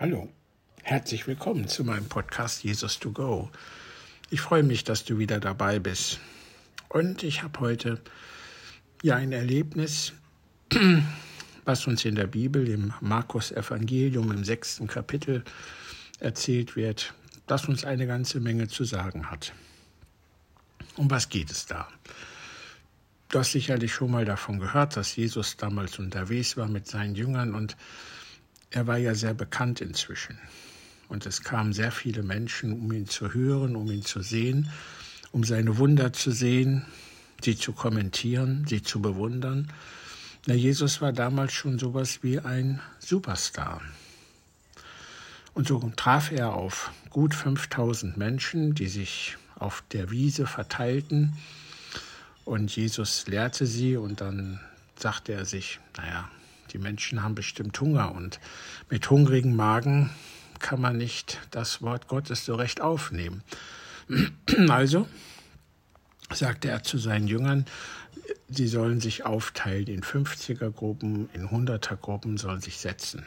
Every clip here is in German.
Hallo, herzlich willkommen zu meinem Podcast Jesus to Go. Ich freue mich, dass du wieder dabei bist. Und ich habe heute ja ein Erlebnis, was uns in der Bibel, im Markus Evangelium im sechsten Kapitel erzählt wird, das uns eine ganze Menge zu sagen hat. Um was geht es da? Du hast sicherlich schon mal davon gehört, dass Jesus damals unterwegs war mit seinen Jüngern und er war ja sehr bekannt inzwischen. Und es kamen sehr viele Menschen, um ihn zu hören, um ihn zu sehen, um seine Wunder zu sehen, sie zu kommentieren, sie zu bewundern. Na, Jesus war damals schon sowas wie ein Superstar. Und so traf er auf gut 5000 Menschen, die sich auf der Wiese verteilten. Und Jesus lehrte sie und dann sagte er sich, naja, die Menschen haben bestimmt Hunger und mit hungrigen Magen kann man nicht das Wort Gottes so recht aufnehmen. Also sagte er zu seinen Jüngern, sie sollen sich aufteilen in 50er-Gruppen, in 100er-Gruppen, sollen sich setzen.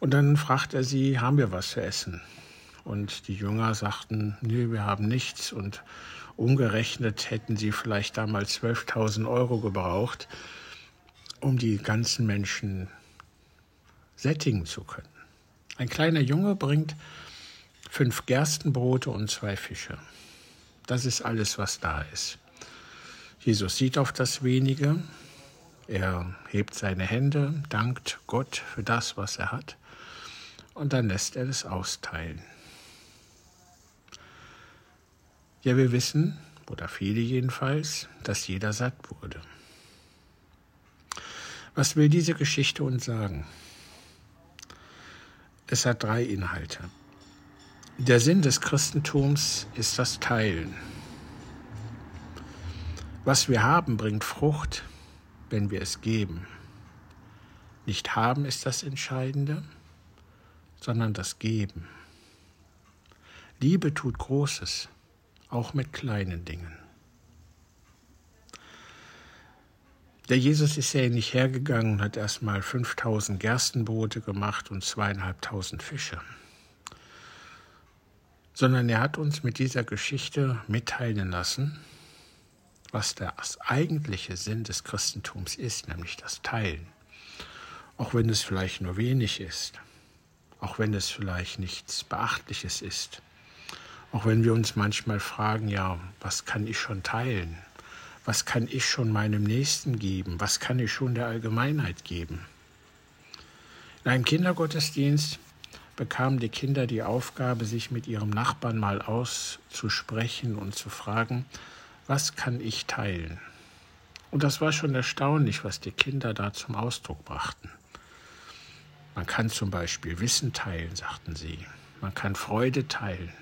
Und dann fragte er sie, haben wir was zu essen? Und die Jünger sagten, nö, wir haben nichts. Und umgerechnet hätten sie vielleicht damals 12.000 Euro gebraucht um die ganzen Menschen sättigen zu können. Ein kleiner Junge bringt fünf Gerstenbrote und zwei Fische. Das ist alles, was da ist. Jesus sieht auf das wenige, er hebt seine Hände, dankt Gott für das, was er hat, und dann lässt er es austeilen. Ja, wir wissen, oder viele jedenfalls, dass jeder satt wurde. Was will diese Geschichte uns sagen? Es hat drei Inhalte. Der Sinn des Christentums ist das Teilen. Was wir haben, bringt Frucht, wenn wir es geben. Nicht haben ist das Entscheidende, sondern das Geben. Liebe tut Großes, auch mit kleinen Dingen. Der Jesus ist ja nicht hergegangen und hat erstmal 5000 Gerstenbrote gemacht und zweieinhalbtausend Fische, sondern er hat uns mit dieser Geschichte mitteilen lassen, was der eigentliche Sinn des Christentums ist, nämlich das Teilen. Auch wenn es vielleicht nur wenig ist, auch wenn es vielleicht nichts Beachtliches ist, auch wenn wir uns manchmal fragen, ja, was kann ich schon teilen? Was kann ich schon meinem Nächsten geben, was kann ich schon der Allgemeinheit geben. In einem Kindergottesdienst bekamen die Kinder die Aufgabe, sich mit ihrem Nachbarn mal auszusprechen und zu fragen, was kann ich teilen? Und das war schon erstaunlich, was die Kinder da zum Ausdruck brachten. Man kann zum Beispiel Wissen teilen, sagten sie. Man kann Freude teilen.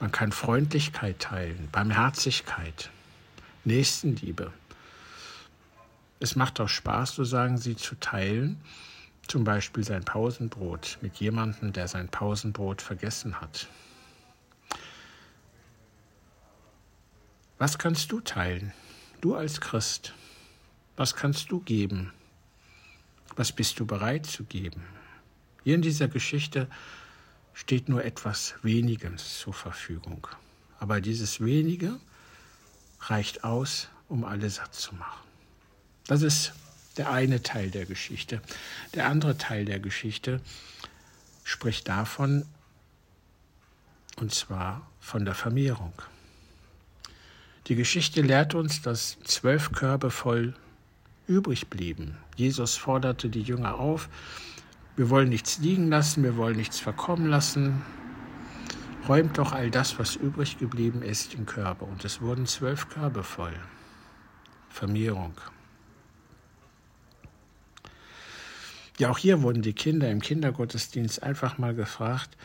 Man kann Freundlichkeit teilen, Barmherzigkeit. Nächstenliebe. Es macht auch Spaß, so sagen sie, zu teilen, zum Beispiel sein Pausenbrot mit jemandem, der sein Pausenbrot vergessen hat. Was kannst du teilen? Du als Christ. Was kannst du geben? Was bist du bereit zu geben? Hier in dieser Geschichte steht nur etwas Weniges zur Verfügung. Aber dieses Wenige reicht aus, um alle satt zu machen. Das ist der eine Teil der Geschichte. Der andere Teil der Geschichte spricht davon, und zwar von der Vermehrung. Die Geschichte lehrt uns, dass zwölf Körbe voll übrig blieben. Jesus forderte die Jünger auf, wir wollen nichts liegen lassen, wir wollen nichts verkommen lassen, räumt doch all das, was übrig geblieben ist, in Körbe. Und es wurden zwölf Körbe voll. Vermehrung. Ja, auch hier wurden die Kinder im Kindergottesdienst einfach mal gefragt,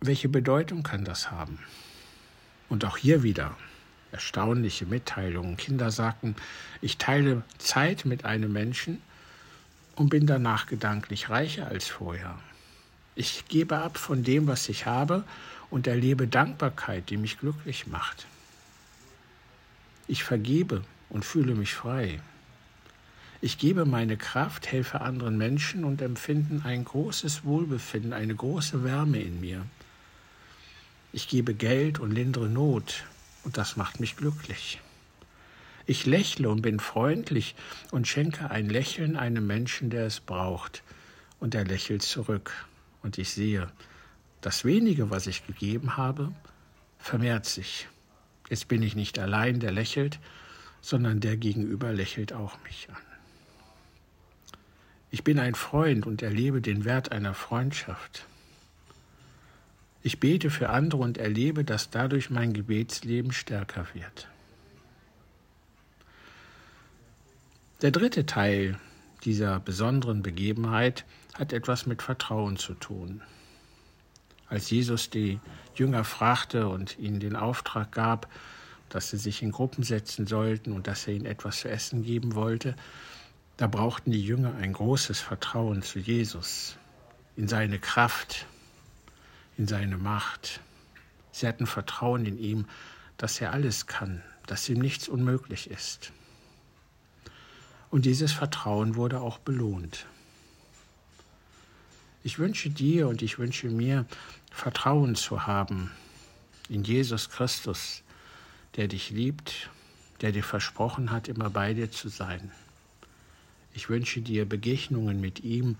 welche Bedeutung kann das haben? Und auch hier wieder erstaunliche Mitteilungen. Kinder sagten, ich teile Zeit mit einem Menschen und bin danach gedanklich reicher als vorher. Ich gebe ab von dem, was ich habe und erlebe Dankbarkeit, die mich glücklich macht. Ich vergebe und fühle mich frei. Ich gebe meine Kraft, helfe anderen Menschen und empfinde ein großes Wohlbefinden, eine große Wärme in mir. Ich gebe Geld und lindere Not, und das macht mich glücklich. Ich lächle und bin freundlich und schenke ein Lächeln einem Menschen, der es braucht, und er lächelt zurück, und ich sehe, das wenige, was ich gegeben habe, vermehrt sich. Jetzt bin ich nicht allein, der lächelt, sondern der Gegenüber lächelt auch mich an. Ich bin ein Freund und erlebe den Wert einer Freundschaft. Ich bete für andere und erlebe, dass dadurch mein Gebetsleben stärker wird. Der dritte Teil dieser besonderen Begebenheit hat etwas mit Vertrauen zu tun. Als Jesus die Jünger fragte und ihnen den Auftrag gab, dass sie sich in Gruppen setzen sollten und dass er ihnen etwas zu essen geben wollte, da brauchten die Jünger ein großes Vertrauen zu Jesus, in seine Kraft, in seine Macht. Sie hatten Vertrauen in ihm, dass er alles kann, dass ihm nichts unmöglich ist. Und dieses Vertrauen wurde auch belohnt. Ich wünsche dir und ich wünsche mir, Vertrauen zu haben in Jesus Christus, der dich liebt, der dir versprochen hat, immer bei dir zu sein. Ich wünsche dir Begegnungen mit ihm,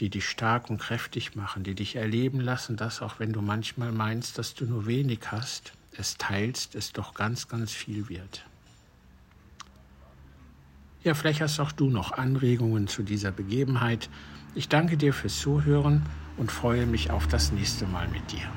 die dich stark und kräftig machen, die dich erleben lassen, dass auch wenn du manchmal meinst, dass du nur wenig hast, es teilst, es doch ganz, ganz viel wird. Ja, vielleicht hast auch du noch Anregungen zu dieser Begebenheit. Ich danke dir fürs Zuhören und freue mich auf das nächste Mal mit dir.